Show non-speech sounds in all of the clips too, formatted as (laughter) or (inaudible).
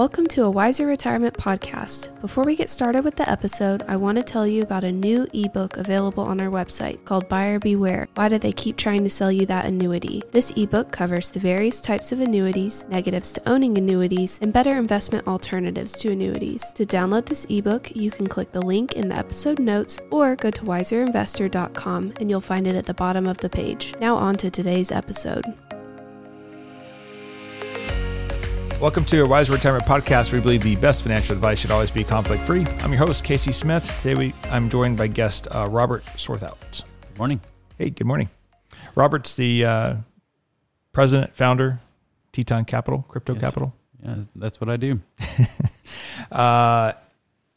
Welcome to a Wiser Retirement podcast. Before we get started with the episode, I want to tell you about a new ebook available on our website called Buyer Beware. Why do they keep trying to sell you that annuity? This ebook covers the various types of annuities, negatives to owning annuities, and better investment alternatives to annuities. To download this ebook, you can click the link in the episode notes or go to wiserinvestor.com and you'll find it at the bottom of the page. Now on to today's episode. Welcome to a Wiser Retirement Podcast. We believe the best financial advice should always be conflict free. I'm your host, Casey Smith. Today we, I'm joined by guest uh, Robert Swarthout. Good morning. Hey, good morning. Robert's the uh, president, founder, Teton Capital, Crypto Yes. Capital, Yeah, that's what I do. (laughs) uh,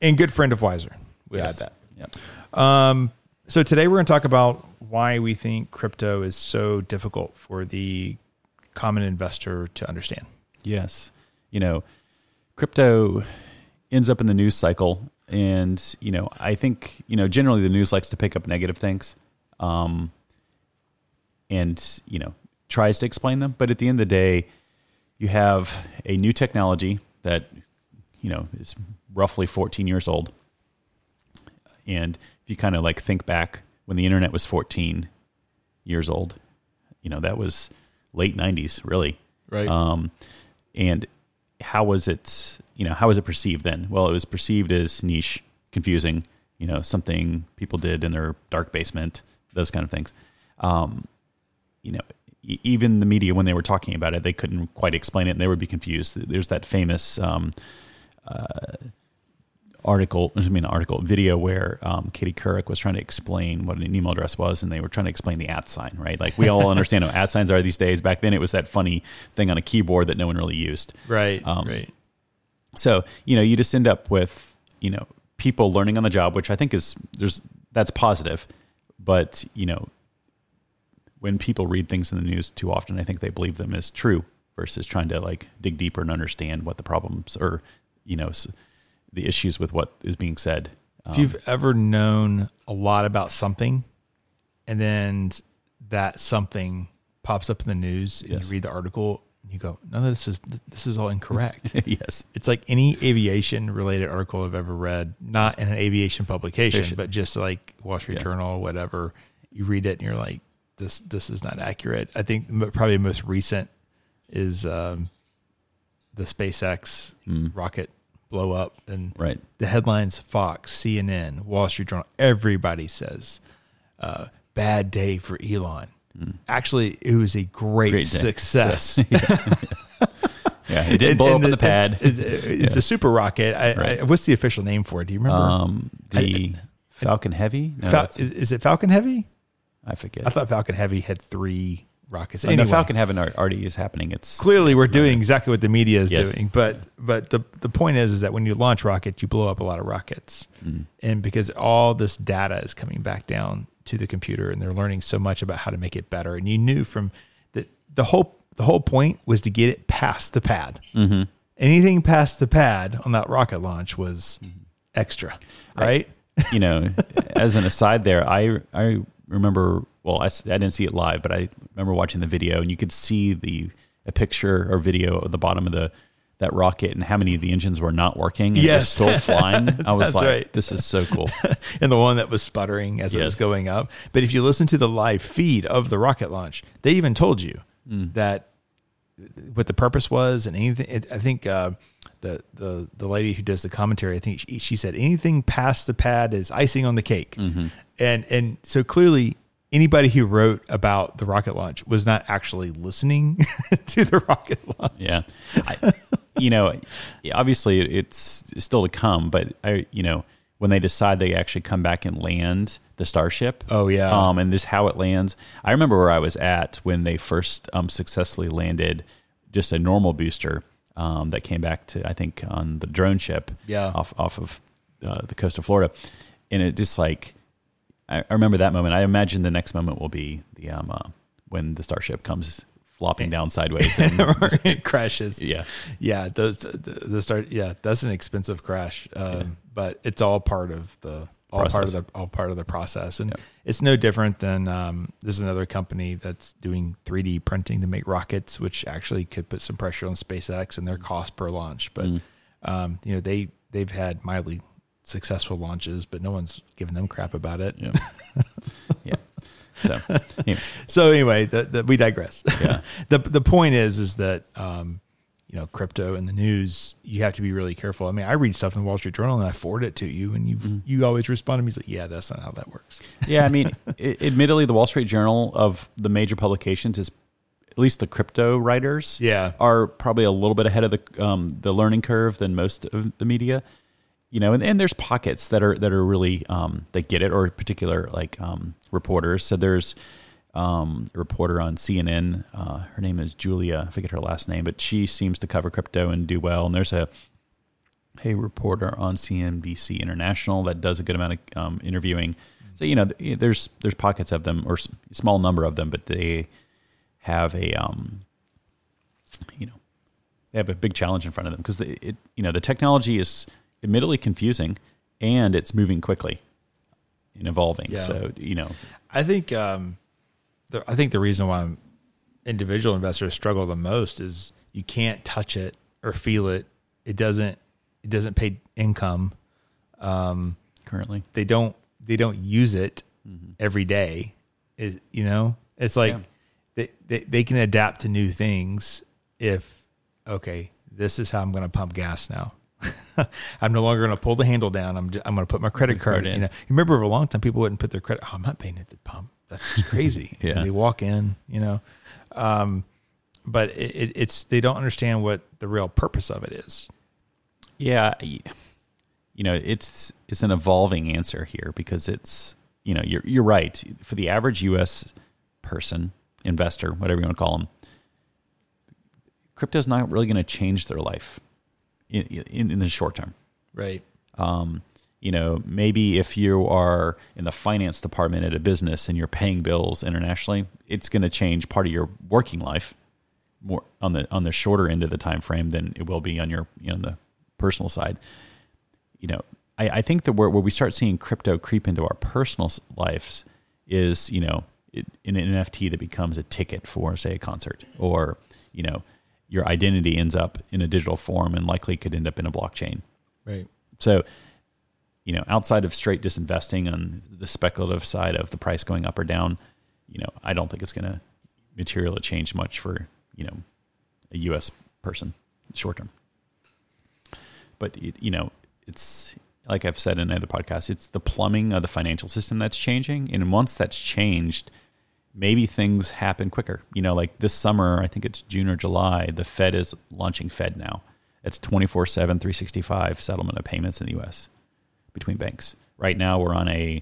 and good friend of Wiser. We Yes. add Yep. that. Um, so today we're going to talk about why we think crypto is so difficult for the common investor to understand. Yes. You know, crypto ends up in the news cycle. And, you know, I think, you know, generally the news likes to pick up negative things um, and, you know, tries to explain them. But at the end of the day, you have a new technology that, you know, is roughly 14 years old. And if you kind of like think back when the internet was 14 years old, you know, that was late 90s, really. Right. Um, and how was it, you know, how was it perceived then? Well, it was perceived as niche, confusing, you know, something people did in their dark basement, those kind of things. Um, you know, even the media, when they were talking about it, they couldn't quite explain it and they would be confused. There's that famous, um, uh, article, I mean, an article, video where um, Katie Couric was trying to explain what an email address was, and they were trying to explain the at sign, right? Like we all understand what at signs are these days. Back then, it was that funny thing on a keyboard that no one really used. right. um, right. So you know, you just end up with you know people learning on the job, which I think is there's that's positive, but you know, when people read things in the news too often, I think they believe them as true versus trying to like dig deeper and understand what the problems or you know the issues with what is being said. If you've ever known a lot about something and then that something pops up in the news and Yes. you read the article and you go, no, this is, this is all incorrect. (laughs) yes, it's like any aviation related article I've ever read, not in an aviation publication, Fiction. but just like Wall Street Yeah. Journal, whatever. You read it and you're like, this, this is not accurate. I think probably the most recent is um, the SpaceX rocket blow up and right. the headlines Fox, CNN, Wall Street Journal, everybody says uh, bad day for Elon. Actually, it was a great, Great success. (laughs) Yeah, it did blow and up on the pad. It's, it's a super rocket. I, Right. I, what's the official name for it? Do you remember? Um, the Falcon Heavy. No, Fal- is, is it Falcon Heavy? I forget. I thought Falcon Heavy had three rockets. Anyway, Falcon Heavy al- already is happening. It's clearly we're doing exactly what the media is Yes. doing. But but the the point is is that when you launch rockets, you blow up a lot of rockets, Mm. and because all this data is coming back down to the computer, and they're learning so much about how to make it better. And you knew from the the whole the whole point was to get it past the pad. Mm-hmm. Anything past the pad on that rocket launch was extra, right? you know, (laughs) as an aside there, I I remember. Well, I didn't see it live, but I remember watching the video, and you could see the a picture or video of the bottom of the that rocket and how many of the engines were not working. And it was Yes. still flying. (laughs) I was like, right. this is so cool. (laughs) and the one that was sputtering as it was going up. But if you listen to the live feed of the rocket launch, they even told you Mm. that what the purpose was and anything. It, I think uh, the the the lady who does the commentary, I think she, she said anything past the pad is icing on the cake, Mm-hmm. and and so clearly. Anybody who wrote about the rocket launch was not actually listening (laughs) to the rocket launch. Yeah. I, you know, obviously it's still to come, but I, you know, when they decide they actually come back and land the Starship. Oh, yeah. Um, and this how it lands. I remember where I was at when they first um, successfully landed just a normal booster um, that came back to I think on the drone ship. Yeah. Off off of uh, the coast of Florida, and it just like I, I remember that moment. I imagine the next moment will be the um uh, when the Starship comes flopping down sideways and (laughs) it crashes. yeah. yeah those the, the start yeah that's an expensive crash um, but it's all part of the all part of the all part of the process and it's no different than um, there's another company that's doing 3d printing to make rockets which actually could put some pressure on spacex and their cost per launch but Um, you know, they they've had mildly successful launches, but no one's given them crap about it. Yeah. (laughs) yeah. So, anyways, (laughs) So anyway, the, the, we digress. Yeah. (laughs) the the point is is that um, you know crypto in the news, you have to be really careful. I mean, I read stuff in the Wall Street Journal and I forward it to you, and you Mm-hmm. you always respond to me like, yeah, that's not how that works. (laughs) yeah, I mean, i admittedly, the Wall Street Journal of the major publications is at least the crypto writers. Yeah. are probably a little bit ahead of the um, the learning curve than most of the media. You know, and, and there's pockets that are that are really um, that get it, or particular like um, reporters. So there's um, reporter on CNN. Uh, her name is Julia. I forget her last name, but she seems to cover crypto and do well. And there's a a reporter on CNBC International that does a good amount of um, interviewing. So you know, there's there's pockets of them or small number of them, but they have a um, you know, they have a big challenge in front of them because it you know the technology is admittedly confusing and it's moving quickly and evolving. Yeah. So you know, I think um, the, I think the reason why individual investors struggle the most is you can't touch it or feel it. It doesn't it doesn't pay income. Um, currently, they don't they don't use it every day. It, you know, it's like Yeah. they, they they can adapt to new things if okay, this is how I'm going to pump gas now. (laughs) I'm no longer going to pull the handle down. I'm just, I'm going to put my credit card card in. in. You know, you remember for a long time people wouldn't put their credit. Oh, I'm not paying at the pump. That's (laughs) crazy. (laughs) Yeah. they walk in. You know, um, but it, it, it's they don't understand what the real purpose of it is. yeah, you know, it's it's an evolving answer here because it's you know you're you're right for the average U.S. person investor, whatever you want to call them. Crypto is not really going to change their life in, in in the short term. Right. Um, you know, maybe if you are in the finance department at a business and you're paying bills internationally, it's going to change part of your working life more on the on the shorter end of the time frame than it will be on your you know on the personal side. You know, I, I think that where where we start seeing crypto creep into our personal lives is you know it, in an NFT that becomes a ticket for say a concert or you know your identity ends up in a digital form and likely could end up in a blockchain. Right. So, you know, outside of straight disinvesting on the speculative side of the price going up or down, you know, I don't think it's going to materially change much for, you know, a US person short term. But, it, you know, it's like I've said in other podcasts, it's the plumbing of the financial system that's changing. And once that's changed, maybe things happen quicker. You know, like this summer, I think it's June or July, the Fed is launching Fed now. It's 24 7, 365 settlement of payments in the US between banks. Right now, we're on a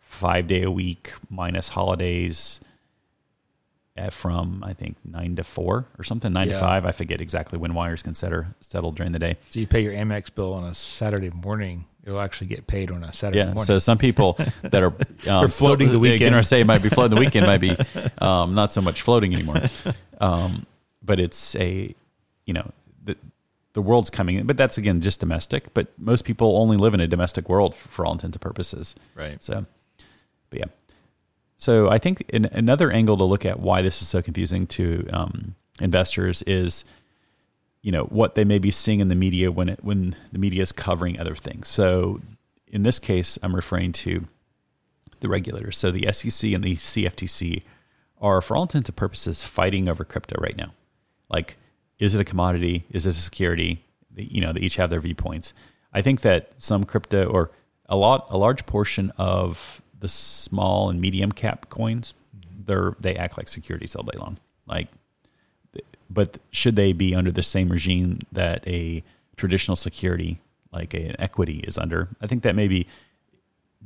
five day a week minus holidays at from, I think, nine to four or something, nine Yeah. to five. I forget exactly when wires can settle, settle during the day. So you pay your Amex bill on a Saturday morning. You'll actually get paid on a Saturday Yeah. morning. So some people that are (laughs) um, floating the weekend. Gonna say might be floating the weekend, might be (laughs) um, not so much floating anymore. Um, but it's a, you know, the world's coming in, but that's again just domestic. But most people only live in a domestic world for, for all intents and purposes. right. So, but yeah. So I think in, another angle to look at why this is so confusing to um, investors is, you know, what they may be seeing in the media when it, when the media is covering other things. So in this case, I'm referring to the regulators. So the SEC and the CFTC are, for all intents and purposes, fighting over crypto right now. Like, is it a commodity? Is it a security? You know, they each have their viewpoints. I think that some crypto or a lot, a large portion of the small and medium cap coins, they're they act like securities all day long. Like, but should they be under the same regime that a traditional security like an equity is under? I think that may be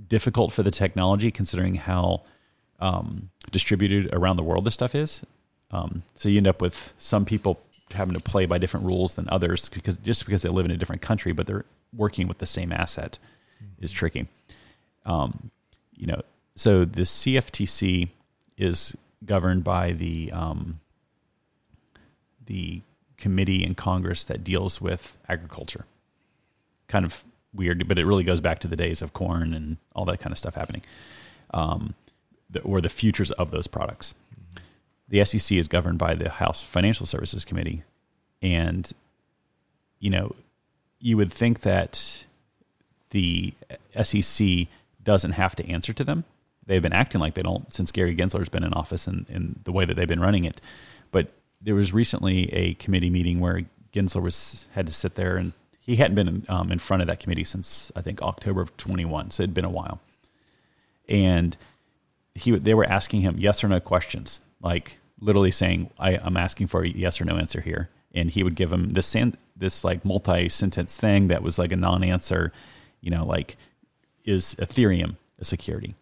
difficult for the technology, considering how um, distributed around the world this stuff is. Um, so you end up with some people having to play by different rules than others because just because they live in a different country, but they're working with the same asset is tricky. Um, you know, so the CFTC is governed by the um, the committee in Congress that deals with agriculture. Kind of weird, but it really goes back to the days of corn and all that kind of stuff happening, um, the, or the futures of those products. The SEC is governed by the House Financial Services Committee, and you know, you would think that the SEC doesn't have to answer to them. They've been acting like they don't since Gary Gensler's been in office and, and the way that they've been running it. But there was recently a committee meeting where Gensler was had to sit there and he hadn't been um, in front of that committee since I think October of 21, so it'd been a while. And he they were asking him yes or no questions, like literally saying, I, "I'm asking for a yes or no answer here," and he would give him this this like multi sentence thing that was like a non answer, you know, like is Ethereum a security?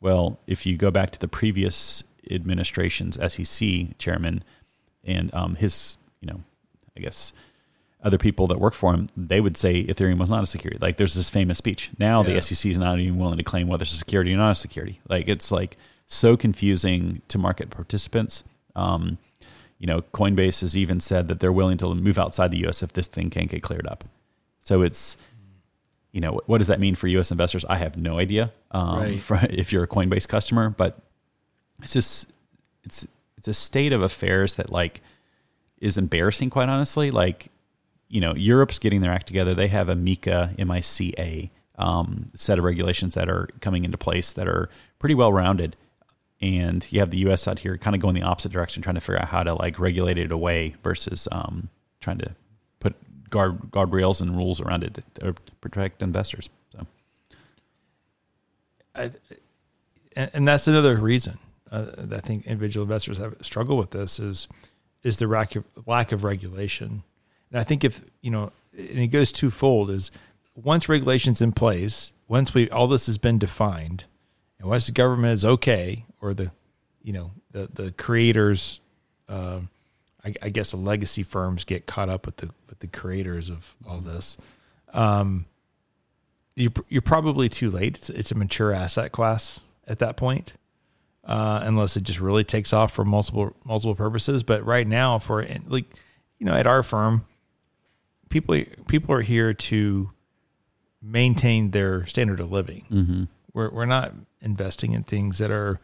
Well, if you go back to the previous administration's SEC chairman and um, his, you know, I guess other people that work for him, they would say Ethereum was not a security. Like there's this famous speech. Now yeah. the SEC is not even willing to claim whether it's a security or not a security. Like it's like so confusing to market participants. Um, you know, Coinbase has even said that they're willing to move outside the U.S. if this thing can't get cleared up. So it's you know, what does that mean for U.S. investors? I have no idea. Um, right. (laughs) for, if you're a Coinbase customer, but it's just it's it's a state of affairs that like is embarrassing, quite honestly. Like, you know, Europe's getting their act together. They have a MiCA, M-I-C-A, um, set of regulations that are coming into place that are pretty well rounded. And you have the U.S. out here kind of going the opposite direction, trying to figure out how to like regulate it away versus um, trying to put guard guardrails and rules around it to protect investors. So, I, and that's another reason uh, I think individual investors have struggle with this is is the lack of, lack of regulation. And I think if you know, and it goes twofold: is once regulations in place, once we all this has been defined, and once the government is okay, or the you know the the creators. Uh, I, I, guess the legacy firms get caught up with the with the creators of all this. Um, you're you're probably too late. It's, it's a mature asset class at that point, uh, unless it just really takes off for multiple multiple purposes. But right now, for like you know, at our firm, people people are here to maintain their standard of living. Mm-hmm. We're we're not investing in things that are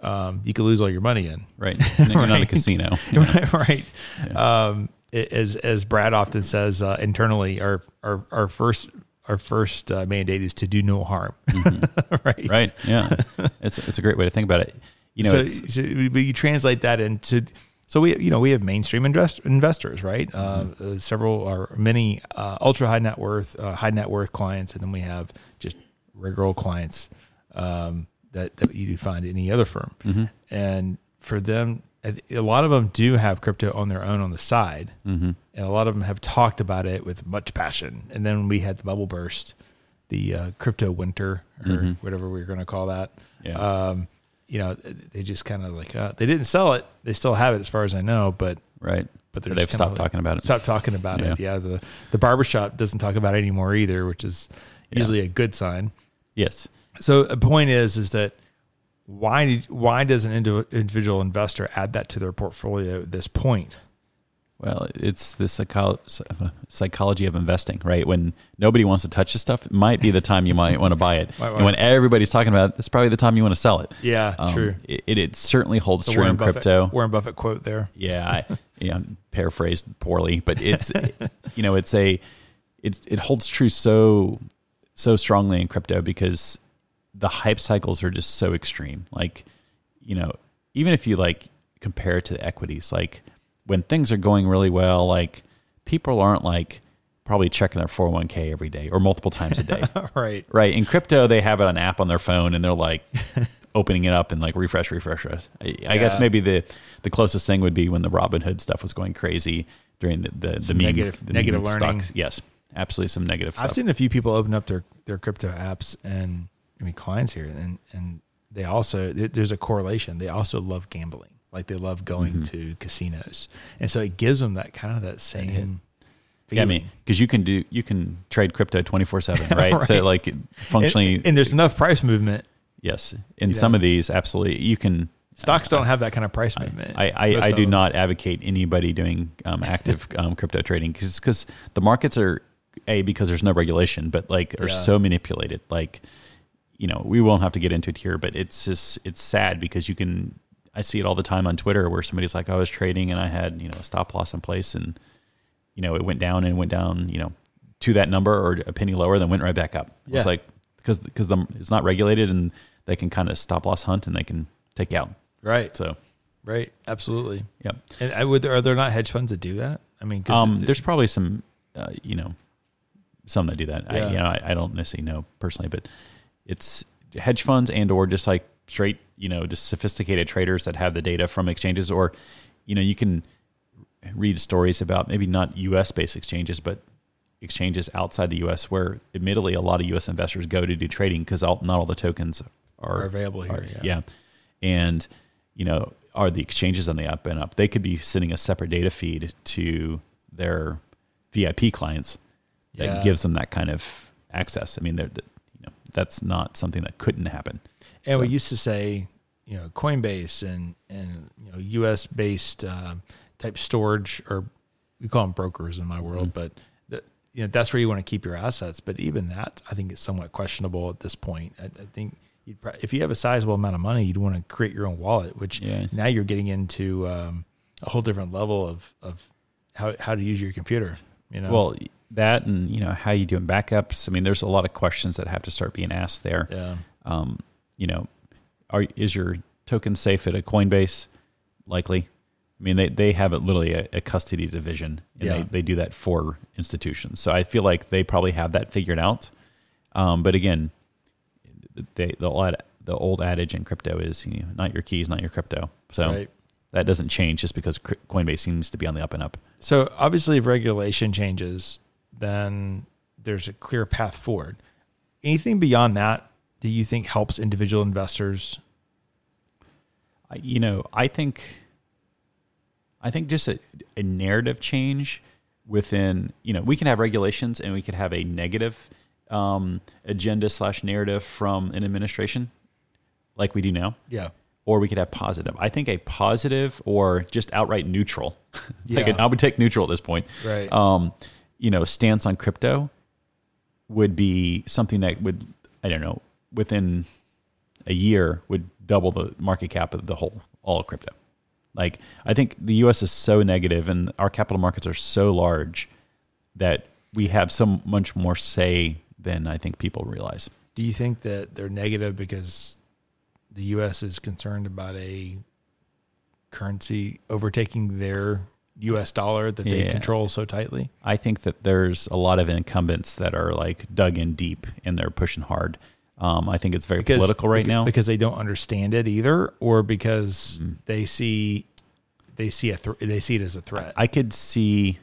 um, you could lose all your money in. Right. (laughs) Right. not a casino. (laughs) right. right. Yeah. Um, as as Brad often says uh, internally, our our our first our first uh, mandate is to do no harm. Mm-hmm. (laughs) right. Right. Yeah. It's it's a great way to think about it. You know, so, so you translate that into so we you know we have mainstream invest, investors, right? Mm-hmm. Uh, several or many uh, ultra high net worth, uh, high net worth clients, and then we have just regular clients. Um, that, that you do find any other firm. Mm-hmm. And for them, a lot of them do have crypto on their own on the side, mm-hmm. and a lot of them have talked about it with much passion. And then we had the bubble burst, the uh, crypto winter or mm-hmm. whatever we are going to call that. Yeah. Um, you know, they just kind of like uh, they didn't sell it. They still have it, as far as I know, but right. But, but they've stopped like, talking about it. Stopped talking about yeah. it. Yeah. The the barbershop doesn't talk about it anymore either, which is usually yeah. a good sign. Yes. So the point is, is that why why does an individual investor add that to their portfolio at this point? Well, it's the psycho- psychology of investing, right? When nobody wants to touch the stuff, it might be the time you might want to buy it. (laughs) and when everybody's talking about it, it's probably the time you want to sell it. Yeah, um, true. It, it, certainly holds the true Warren in Buffett, crypto. Warren Buffett quote there. Yeah, I, (laughs) know, paraphrased poorly, but it's (laughs) you know, it's a it it holds true so so strongly in crypto because the hype cycles are just so extreme. Like, you know, even if you like compare it to the equities, like when things are going really well, like people aren't like probably checking their 401k every day or multiple times a day. (laughs) right. Right. In crypto, they have an app on their phone and they're like (laughs) opening it up and like refresh, refresh, refresh. I, yeah. I, guess maybe the, the closest thing would be when the Robinhood stuff was going crazy during the, the, the meme, negative, the negative learning. Stocks. Yes. Absolutely some negative stuff. I've seen a few people open up their, their crypto apps and I mean clients here, and and they also there's a correlation. They also love gambling, like they love going mm-hmm. to casinos, and so it gives them that kind of that same. Yeah, I mean, because you can do you can trade crypto twenty four seven, (laughs) right? So like functionally, and, and, there's enough price movement. Yes, in some know. of these, absolutely, you can. Stocks don't have that kind of price movement. I I, I do not advocate anybody doing um, active (laughs) um, crypto trading because because the markets are a because there's no regulation, but like are yeah. so manipulated. Like you know, we won't have to get into it here, but it's just it's sad because you can I see it all the time on Twitter where somebody's like, I was trading and I had, you know, a stop loss in place and you know, it went down and went down, you know, to that number or a penny lower, then went right back up. Yeah. It's like because because the, it's not regulated and they can kind of stop loss hunt and they can take out. Right. So Right. Absolutely. yeah, And I would, are there not hedge funds that do that? I mean, 'cause um, there's probably some uh, you know some that do that. I, you know, I, I don't necessarily know personally, but it's hedge funds and or just like straight you know just sophisticated traders that have the data from exchanges or you know you can read stories about maybe not U.S. based exchanges, but exchanges outside the U.S. where admittedly a lot of U.S. investors go to do trading because not all the tokens are, Are available here, are- yeah. yeah, and you know are the exchanges on the up and up? They could be sending a separate data feed to their VIP clients that Yeah. gives them that kind of access. I mean, they're, that- you know, that's not something that couldn't happen. And we used to say, you know, Coinbase and and you know U.S. based uh, type storage, or we call them brokers in my world, but that you know that's where you want to keep your assets. But even that, I think, is somewhat questionable at this point. I, I think pro- if you have a sizable amount of money, you'd want to create your own wallet. Which Yeah. now you're getting into um, a whole different level of of how how to use your computer. You know, Well, that and you know how you doing backups. I mean, there's a lot of questions that have to start being asked there. yeah, Um, you know, are is your token safe at a Coinbase? Likely. I mean, they, they have it literally a, a custody division, and Yeah. they, they do that for institutions. So I feel like they probably have that figured out. Um, but again, they, the old the old adage in crypto is you know, not your keys, not your crypto. So right. that doesn't change just because Coinbase seems to be on the up and up. So obviously, if regulation changes, then there's a clear path forward. Anything beyond that do you think helps individual investors? I- you know, I think, I think just a, a narrative change within, you know, we can have regulations and we could have a negative um, agenda slash narrative from an administration, like we do now, Yeah, or we could have positive. I think a positive or just outright neutral, (laughs) like Yeah. an, I would take neutral at this point. right. Um, you know, stance on crypto would be something that would, I don't know, within a year would double the market cap of the whole all of crypto. Like I think the US is so negative and our capital markets are so large that we have so much more say than I think people realize. do you think that they're negative because the U.S. is concerned about a currency overtaking their U.S. dollar that they Yeah. control so tightly? I think that there's a lot of incumbents that are like dug in deep and they're pushing hard. Um, I think it's very political right beca- now. because they don't understand it either, or because Mm-hmm. they see they see a thr they see it as a threat. I could see.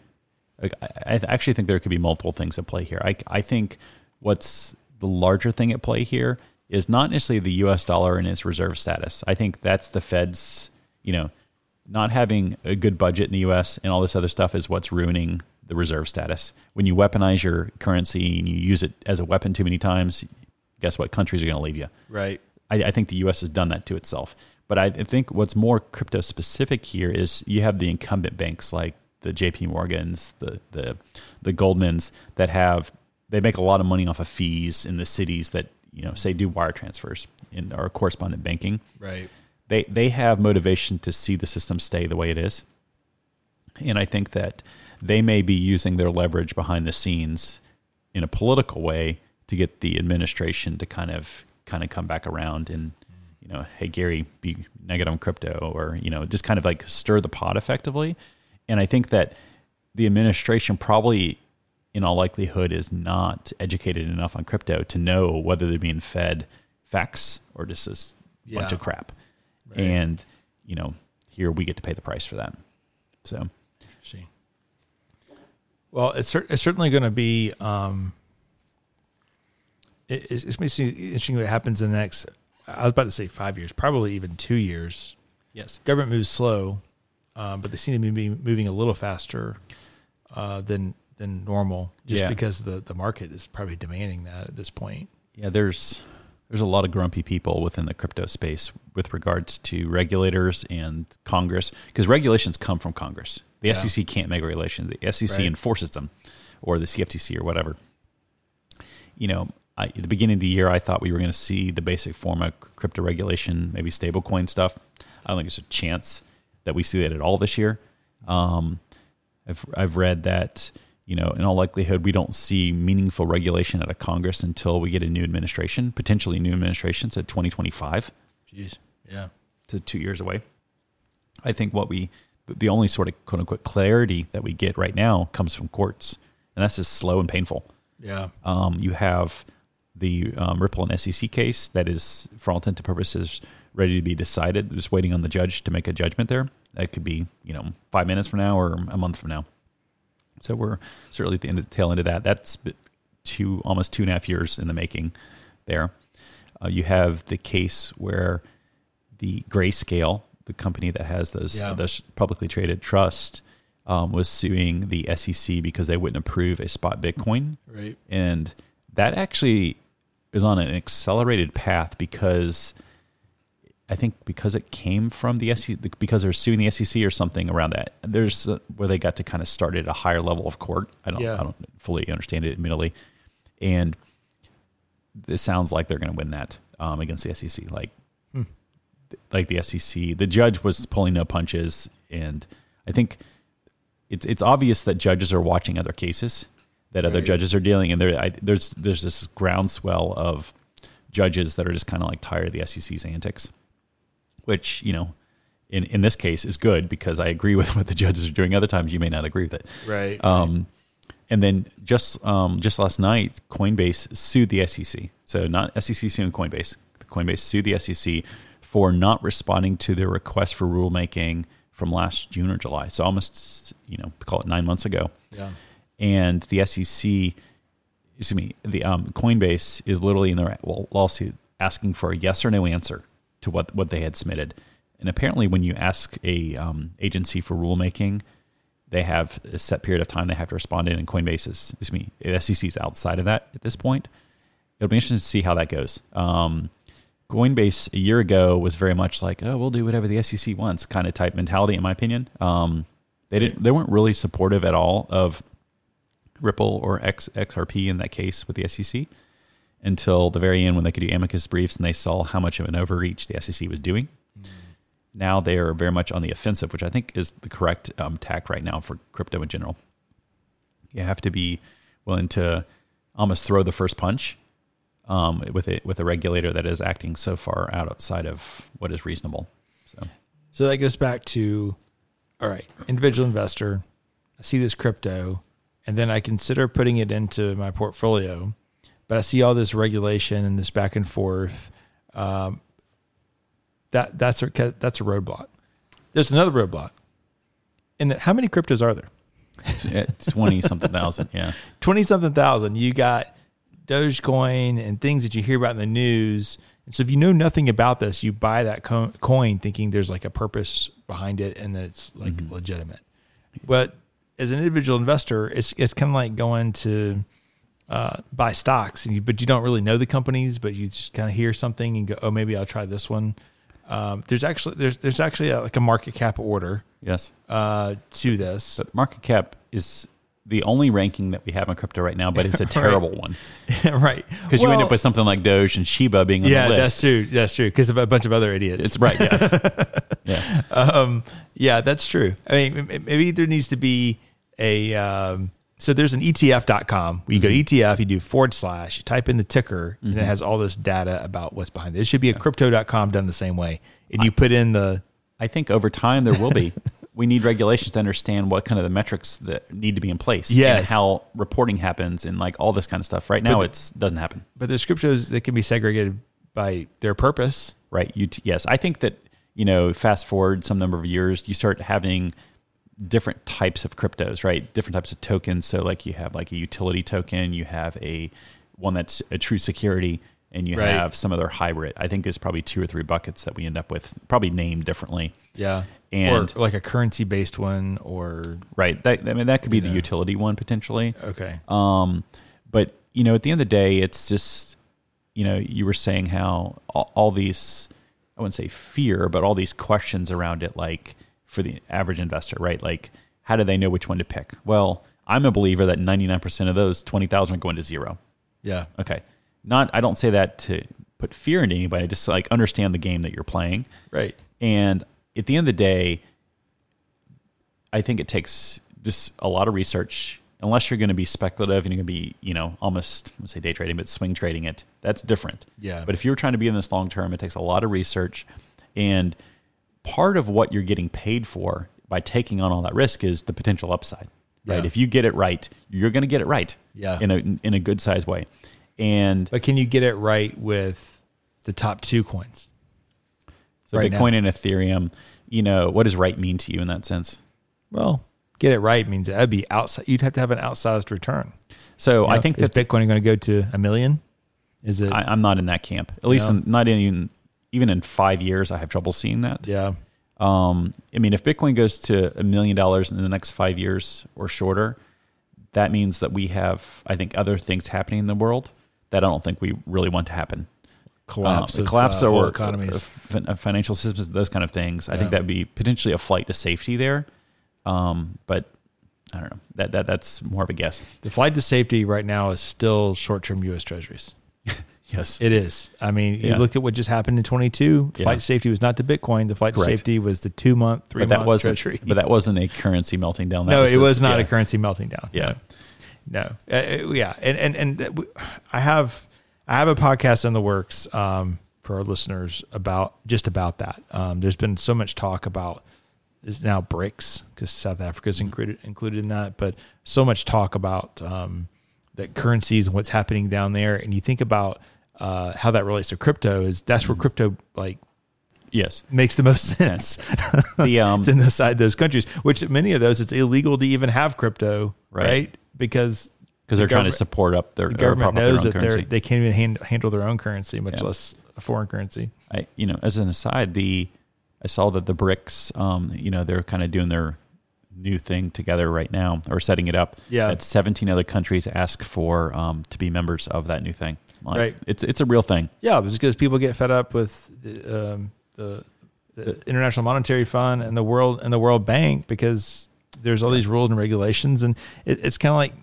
Like, I actually think there could be multiple things at play here. I, I think what's the larger thing at play here is not necessarily the U.S. dollar and its reserve status. I think that's the Fed's, you know, not having a good budget in the U.S. and all this other stuff is what's ruining the reserve status. When you weaponize your currency and you use it as a weapon too many times, guess what? Countries are going to leave you. right. I, I think the U.S. has done that to itself. But I think what's more crypto specific here is you have the incumbent banks like the J.P. Morgans, the the the Goldmans that have they make a lot of money off of fees in the cities that you know say do wire transfers in our correspondent banking. Right. They they have motivation to see the system stay the way it is, and I think that they may be using their leverage behind the scenes in a political way to get the administration to kind of kind of come back around and you know hey gary be negative on crypto or you know just kind of like stir the pot effectively and i think that the administration probably in all likelihood is not educated enough on crypto to know whether they're being fed facts or just this bunch of crap Right. and you know here we get to pay the price for that so See. Well, it's, it's certainly going to be. Um, it, it's, it's going to be interesting what happens in the next. I was about to say five years, probably even two years. yes Government moves slow, uh, but they seem to be moving a little faster uh, than than normal, just Yeah. because the the market is probably demanding that at this point. Yeah, there's there's a lot of grumpy people within the crypto space with regards to regulators and Congress because regulations come from Congress. The Yeah. SEC can't make regulations. The SEC Right. enforces them, or the CFTC or whatever. You know, I, at the beginning of the year, I thought we were going to see the basic form of crypto regulation, maybe stablecoin stuff. I don't think there's a chance that we see that at all this year. Um, I've I've read that you know, in all likelihood, we don't see meaningful regulation out of Congress until we get a new administration, potentially new administration, so 2025 Jeez. Yeah. to two years away. I think what we, the only sort of quote unquote clarity that we get right now comes from courts, and that's just slow and painful. Yeah. Um, you have the um, Ripple and SEC case that is, for all intents and purposes, ready to be decided. Just waiting on the judge to make a judgment there. That could be, you know, five minutes from now or a month from now. So we're certainly at the end of the tail end of that. That's two, almost two and a half years in the making. There, uh, you have the case where the Grayscale, the company that has those Yeah. those publicly traded trust, um, was suing the SEC because they wouldn't approve a spot Bitcoin Right. and that actually is on an accelerated path because I think because it came from the SEC, because they're suing the SEC or something around that. There's uh, where they got to kind of start at a higher level of court. I don't, Yeah. I don't fully understand it, admittedly, and this sounds like they're going to win that um, against the SEC. Like, like the SEC, the judge was pulling no punches, and I think it's it's obvious that judges are watching other cases that other Right. judges are dealing, and there I, there's there's this groundswell of judges that are just kind of like tired of the SEC's antics, which you know, in in this case is good because I agree (laughs) with what the judges are doing. Other times you may not agree with it. Right. Um, and then just um, just last night, Coinbase sued the SEC. So not SEC suing Coinbase. Coinbase sued the SEC for not responding to their request for rulemaking from last June or July. So almost you know call it nine months ago. yeah. And the SEC, excuse me, the um, Coinbase is literally in their lawsuit asking for a yes or no answer to what what they had submitted. And apparently, when you ask a um, agency for rulemaking, they have a set period of time they have to respond in, and Coinbase is, excuse me, the SEC is outside of that at this point. It'll be interesting to see how that goes. Um, Coinbase a year ago was very much like, oh, we'll do whatever the SEC wants kind of type mentality, in my opinion. Um, they didn't, they weren't really supportive at all of Ripple or X, XRP in that case with the SEC until the very end when they could do amicus briefs and they saw how much of an overreach the SEC was doing. Now they are very much on the offensive, which I think is the correct um, tack right now for crypto in general. You have to be willing to almost throw the first punch um, with it with a regulator that is acting so far outside of what is reasonable. So So that goes back to, all right, individual investor. I see this crypto, and then I consider putting it into my portfolio, but I see all this regulation and this back and forth. Um, that that's a that's a roadblock. There's another roadblock. In that, how many cryptos are there? at twenty something thousand, yeah, (laughs) Twenty something thousand. You got Dogecoin and things that you hear about in the news. And so if you know nothing about this, you buy that co- coin thinking there's like a purpose behind it and that it's like legitimate. But as an individual investor, it's it's kind of like going to uh, buy stocks, and you, but you don't really know the companies, but you just kind of hear something and go, oh, maybe I'll try this one. Um, there's actually there's there's actually a, like a market cap order yes. uh, to this. But market cap is the only ranking that we have on crypto right now, but it's a (laughs) terrible one (laughs) right. because you end up with something like Doge and Shiba being on yeah, the list. that's true. That's true because of a bunch of other idiots. It's right, yeah, (laughs) yeah. um, yeah, that's true. I mean, maybe there needs to be a. Um, so there's an ETF.com you go to ETF, you do forward slash, you type in the ticker, and it has all this data about what's behind it. It should be a crypto.com done the same way. And you put in the. I think over time there will be. (laughs) we need regulations to understand what kind of the metrics that need to be in place. and Yes. how reporting happens and like all this kind of stuff. Right now, it's doesn't happen. But there's cryptos that can be segregated by their purpose. Right. You t- yes, I think that you know. Fast forward some number of years, you start having different types of cryptos, right? Different types of tokens. So like you have like a utility token, you have a one that's a true security, and you Right. have some other hybrid. I think there's probably two or three buckets that we end up with, probably named differently. Yeah. And- or like a currency based one or. Right. That I mean that could be the utility one potentially. Okay. Um, but you know, at the end of the day, it's just you know, you were saying how all, all these I wouldn't say fear, but all these questions around it, like for the average investor, right? Like, how do they know which one to pick? Well, I'm a believer that 99% of those 20,000 are going to zero. Yeah. Okay. Not, I don't say that to put fear into anybody, just like understand the game that you're playing. Right. And at the end of the day, I think it takes just a lot of research unless you're going to be speculative and you're going to be, you know, almost let's say day trading, but swing trading it, that's different. Yeah. But if you're trying to be in this long term, it takes a lot of research, and part of what you're getting paid for by taking on all that risk is the potential upside. Right. Yeah. If you get it right, you're going to get it right. Yeah. In a in a good size way, and But can you get it right with the top two coins? so Right Bitcoin and Ethereum, you know, what does right mean to you in that sense? Well, get it right means that'd be outside. You'd have to have an outsized return. So You I think is that Bitcoin going to go to a million? Is it? I, I'm not in that camp. At least No? not even even in five years, I have trouble seeing that. yeah. Um, I mean, if Bitcoin goes to a million dollars in the next five years or shorter, that means that we have, I think, other things happening in the world that I don't think we really want to happen. Collapse. Um, of, collapse uh, or economies. uh, fin- financial systems, those kind of things. I think that'd be potentially a flight to safety there. Um, but I don't know. That that that's more of a guess. the flight to safety right now is still short-term U.S. Treasuries. Yes. It is. I mean, you Yeah. look at what just happened in 22. Yeah. Flight safety was not the Bitcoin. The flight safety was the two-month, but three-month that wasn't. Treasury. But that wasn't a currency melting down. That no, it this- was not yeah. a currency melting down. Yeah. No, no. Uh, yeah, and and and I have I have a podcast in the works um, for our listeners about just about that. Um, there's been so much talk about is now BRICS because South Africa is included included in that, but so much talk about um, that currencies and what's happening down there, and you think about uh, how that relates to crypto. Is that's where crypto like Yes. makes the most sense. The (laughs) um. it's in those side those countries, which many of those it's illegal to even have crypto, Right. right? Because because they're the trying to support up their the government their knows own that currency. they can't even hand, handle their own currency, much Yeah. less a foreign currency. I, you know, as an aside, the I saw that the BRICS, um, you know, they're kind of doing their new thing together right now, or setting it up. Yeah. That 17 other countries ask for um, to be members of that new thing. Like, Right. It's it's a real thing. Yeah, it's because people get fed up with the, um, the, the International Monetary Fund and the World and the World Bank because there's all these rules and regulations, and it, it's kind of like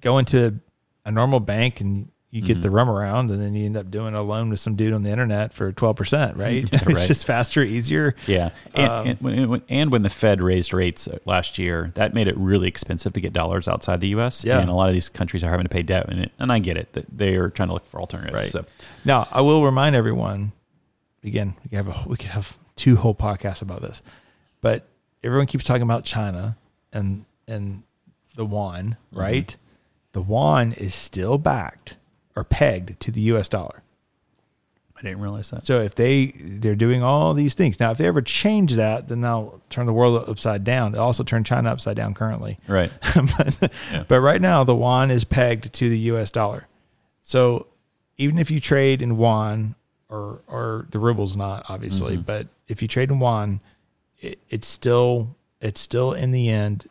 going to a normal bank and you get Mhm. the rum around, and then you end up doing a loan with some dude on the internet for twelve percent, right? (laughs) Yeah, (laughs) it's just faster, easier. Yeah. And, Um, and, when- and when the Fed raised rates uh, last year, that made it really expensive to get dollars outside the U.S. Yeah. And a lot of these countries are having to pay debt, and, it, and I get it that they are trying to look for alternatives. Right. So Now, I will remind everyone. Again, we could have a we could have two whole podcasts about this, but everyone keeps talking about China and and the yuan, Mm-hmm. right? The yuan is still backed or pegged to the U.S. dollar. I didn't realize that. So if they they're doing all these things now, if they ever change that, then they'll turn the world upside down. It also turned China upside down currently. Right. (laughs) but, Yeah. but right now the yuan is pegged to the US dollar. So even if you trade in yuan or or the ruble's not obviously, Mhm. but if you trade in yuan, it, it's still it's still in the end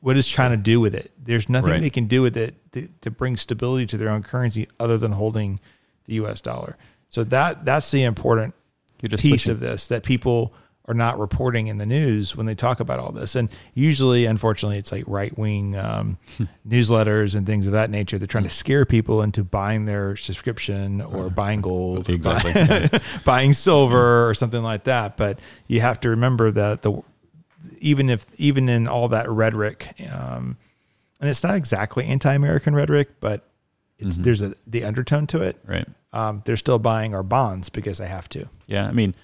what does China do with it? There's nothing Right. they can do with it to, to bring stability to their own currency other than holding the US dollar. So that that's the important piece switching- of this that people are not reporting in the news when they talk about all this. And usually, unfortunately, it's like right wing um, (laughs) newsletters and things of that nature. They're trying to scare people into buying their subscription or buying gold, Exactly. buy- Yeah. (laughs) buying silver or something like that. But you have to remember that the even if even in all that rhetoric, um, and it's not exactly anti-American rhetoric, but it's Mhm. there's a the undertone to it. Right. Um, they're still buying our bonds because they have to. Yeah, I mean,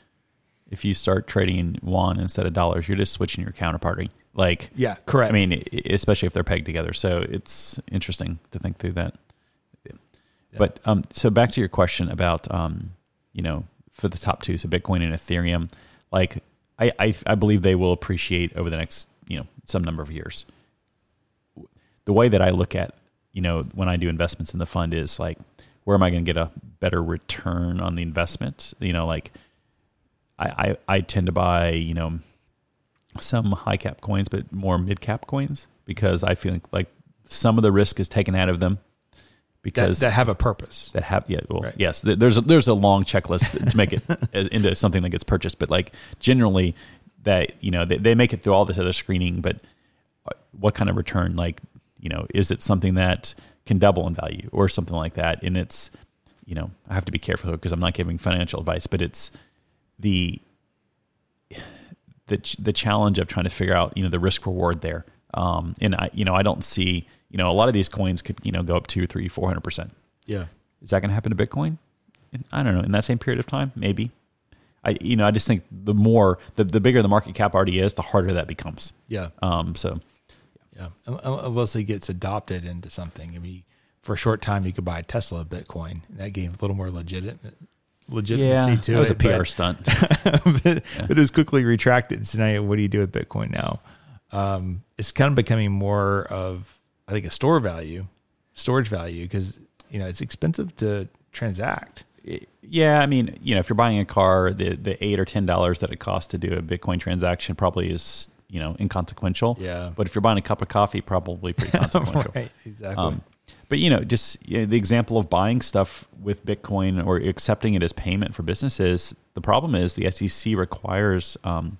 if you start trading in yuan instead of dollars, you're just switching your counterparty. Like, Yeah, correct. I mean, especially if they're pegged together. So it's interesting to think through that. But um, so back to your question about um, you know, for the top two, so Bitcoin and Ethereum, like I, I I believe they will appreciate over the next you know some number of years. The way that I look at you know when I do investments in the fund is like, where am I going to get a better return on the investment? You know, like I, I, I tend to buy, you know, some high cap coins, but more mid cap coins because I feel like some of the risk is taken out of them because that have a purpose. that have yeah well Right. yes there's a, there's a long checklist to make it (laughs) into something that gets purchased but like generally that you know they, they make it through all this other screening but uh, what kind of return like you know is it something that can double in value or something like that and it's you know i have to be careful because i'm not giving financial advice but it's the the the challenge of trying to figure out you know the risk reward there Um, and I, you know, I don't see, you know, a lot of these coins could, you know, go up two, three, four hundred percent. Yeah. Is that going to happen to Bitcoin? I don't know. In that same period of time, maybe. I, you know, I just think the more, the, the bigger the market cap already is, the harder that becomes. Yeah. Um, so Yeah. Un- un- Unless it gets adopted into something. I mean, for a short time, you could buy a Tesla Bitcoin. That gave a little more legit legitimacy yeah, to that was a PR but- stunt. (laughs) but, but it was quickly retracted. So now, what do you do with Bitcoin now? Um, it's kind of becoming more of, I think, a store value, storage value, because you know it's expensive to transact. Yeah, I mean, you know, if you're buying a car, the the eight or ten dollars that it costs to do a Bitcoin transaction probably is you know inconsequential. Yeah. But if you're buying a cup of coffee, probably pretty (laughs) consequential. right, exactly. Um, but you know, just you know, the example of buying stuff with Bitcoin or accepting it as payment for businesses. The problem is the SEC requires um,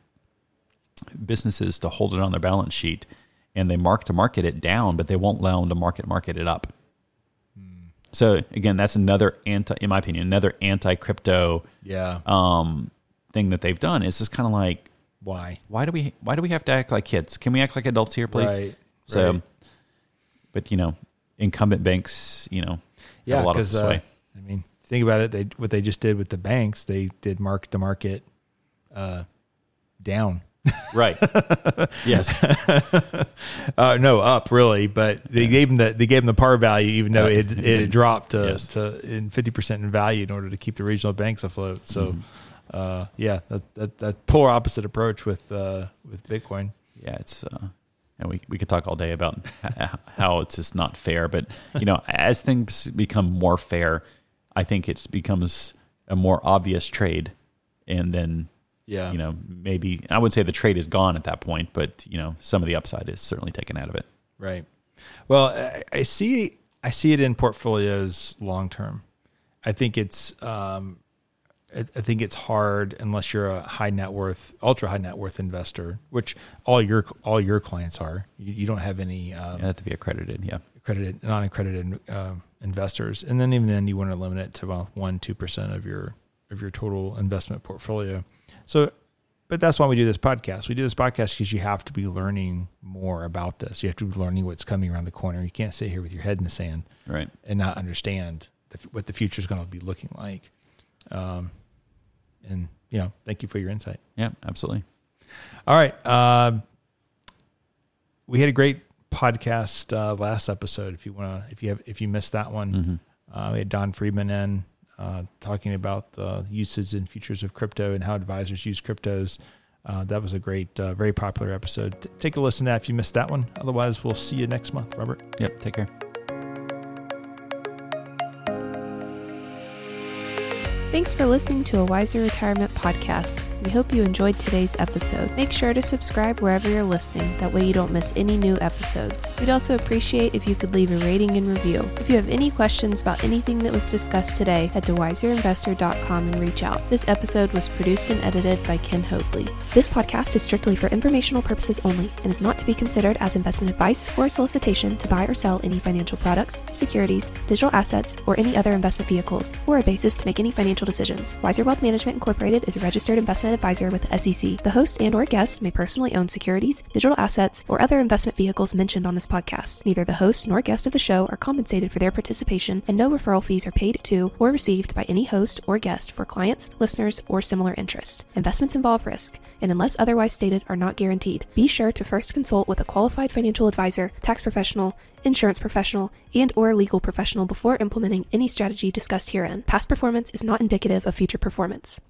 businesses to hold it on their balance sheet, and they mark to market it down, but they won't allow them to market market it up. So again, that's another anti, in my opinion, another anti crypto yeah. um, thing that they've done. is just kind of like, Why? why do we why do we have to act like kids? Can we act like adults here, please? Right. So, right. but you know, incumbent banks, you know, have yeah, a lot of because uh. I mean, think about it. They what they just did with the banks. They did mark the market uh, down. right? (laughs) yes, (laughs) Uh, no, up really, but they gave them the they gave them the par value, even though Yeah. it it dropped to, Yes. to in fifty percent in value in order to keep the regional banks afloat. So, Mm-hmm. Uh, yeah, that, that that polar opposite approach with uh, with Bitcoin. yeah. It's uh, and we we could talk all day about how it's just not fair. But you know, as things become more fair, I think it becomes a more obvious trade, and then Yeah, you know maybe I would say the trade is gone at that point, but you know some of the upside is certainly taken out of it. Right. Well, I, I see. I see it in portfolios long term. I think it's. Um, I, I think it's hard unless you're a high net worth, ultra high net worth investor, which all your all your clients are. You, you don't have any um, You have to be accredited. Yeah. accredited, non-accredited uh, investors, and then even then, you want to limit it to about one, two percent of your of your total investment portfolio. So, but that's why we do this podcast. We do this podcast because you have to be learning more about this. You have to be learning what's coming around the corner. You can't sit here with your head in the sand Right. and not understand the, what the future is going to be looking like. Um, and you know, thank you for your insight. Yeah. Absolutely. All right. Um, we had a great podcast uh, last episode. If you want to, if you have, if you missed that one, uh, we had Don Friedman in uh, talking about the uses and features of crypto and how advisors use cryptos. Uh, that was a great, uh, very popular episode. T- take a listen to that if you missed that one. Otherwise, we'll see you next month, Robert. Yep. Take care. Thanks for listening to a Wiser Retirement podcast. We hope you enjoyed today's episode. Make sure to subscribe wherever you're listening, that way you don't miss any new episodes. We'd also appreciate if you could leave a rating and review. If you have any questions about anything that was discussed today, head to wiserinvestor.com and reach out. This episode was produced and edited by Ken Hoadley. This podcast is strictly for informational purposes only and is not to be considered as investment advice or a solicitation to buy or sell any financial products, securities, digital assets, or any other investment vehicles, or a basis to make any financial decisions. Wiser Wealth Management Incorporated is a registered investment advisor with the SEC. The host and or guest may personally own securities, digital assets, or other investment vehicles mentioned on this podcast. Neither the host nor guest of the show are compensated for their participation, and no referral fees are paid to or received by any host or guest for clients, listeners, or similar interests. Investments involve risk, and unless otherwise stated, are not guaranteed. Be sure to first consult with a qualified financial advisor, tax professional, insurance professional, and or legal professional before implementing any strategy discussed herein. Past performance is not indicative of future performance.